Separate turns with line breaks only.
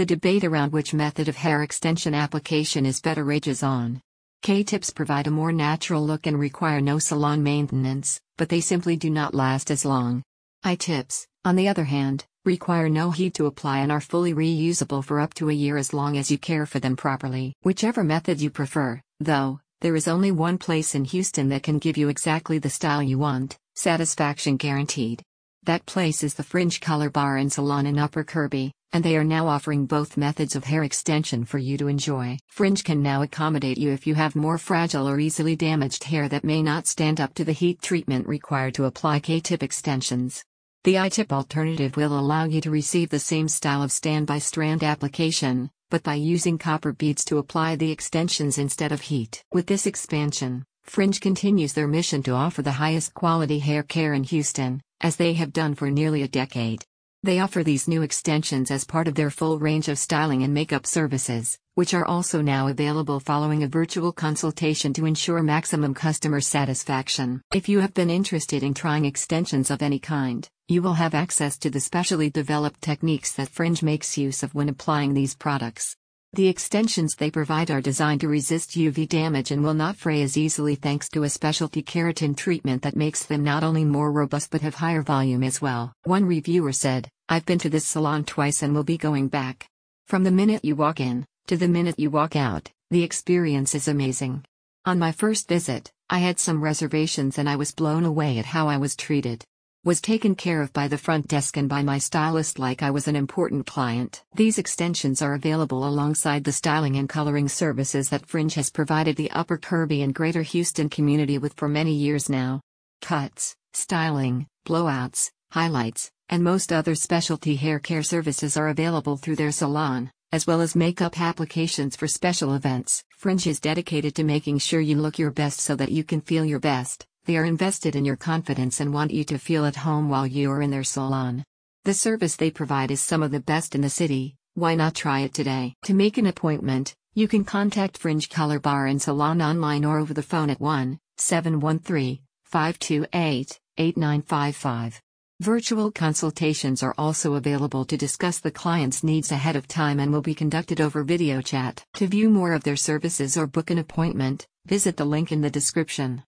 The debate around which method of hair extension application is better rages on. K-tips provide a more natural look and require no salon maintenance, but they simply do not last as long. I-tips, on the other hand, require no heat to apply and are fully reusable for up to a year as long as you care for them properly. Whichever method you prefer, though, there is only one place in Houston that can give you exactly the style you want, satisfaction guaranteed. That place is the Fringe Color Bar and Salon in Upper Kirby, and they are now offering both methods of hair extension for you to enjoy. Fringe can now accommodate you if you have more fragile or easily damaged hair that may not stand up to the heat treatment required to apply K-tip extensions. The I-tip alternative will allow you to receive the same style of strand by strand application, but by using copper beads to apply the extensions instead of heat. With this expansion, Fringe continues their mission to offer the highest quality hair care in Houston, as they have done for nearly a decade. They offer these new extensions as part of their full range of styling and makeup services, which are also now available following a virtual consultation to ensure maximum customer satisfaction. If you have been interested in trying extensions of any kind, you will have access to the specially developed techniques that Fringe makes use of when applying these products. The extensions they provide are designed to resist UV damage and will not fray as easily thanks to a specialty keratin treatment that makes them not only more robust but have higher volume as well. One reviewer said, I've been to this salon twice and will be going back. From the minute you walk in, to the minute you walk out, the experience is amazing. On my first visit, I had some reservations and I was blown away at how I was treated was taken care of by the front desk and by my stylist like I was an important client. These extensions are available alongside the styling and coloring services that Fringe has provided the Upper Kirby and Greater Houston community with for many years now. Cuts, styling, blowouts, highlights, and most other specialty hair care services are available through their salon, as well as makeup applications for special events. Fringe is dedicated to making sure you look your best so that you can feel your best. They are invested in your confidence and want you to feel at home while you are in their salon. The service they provide is some of the best in the city, why not try it today? To make an appointment, you can contact Fringe Color Bar and Salon online or over the phone at 1 713 528 8955. Virtual consultations are also available to discuss the client's needs ahead of time and will be conducted over video chat. To view more of their services or book an appointment, visit the link in the description.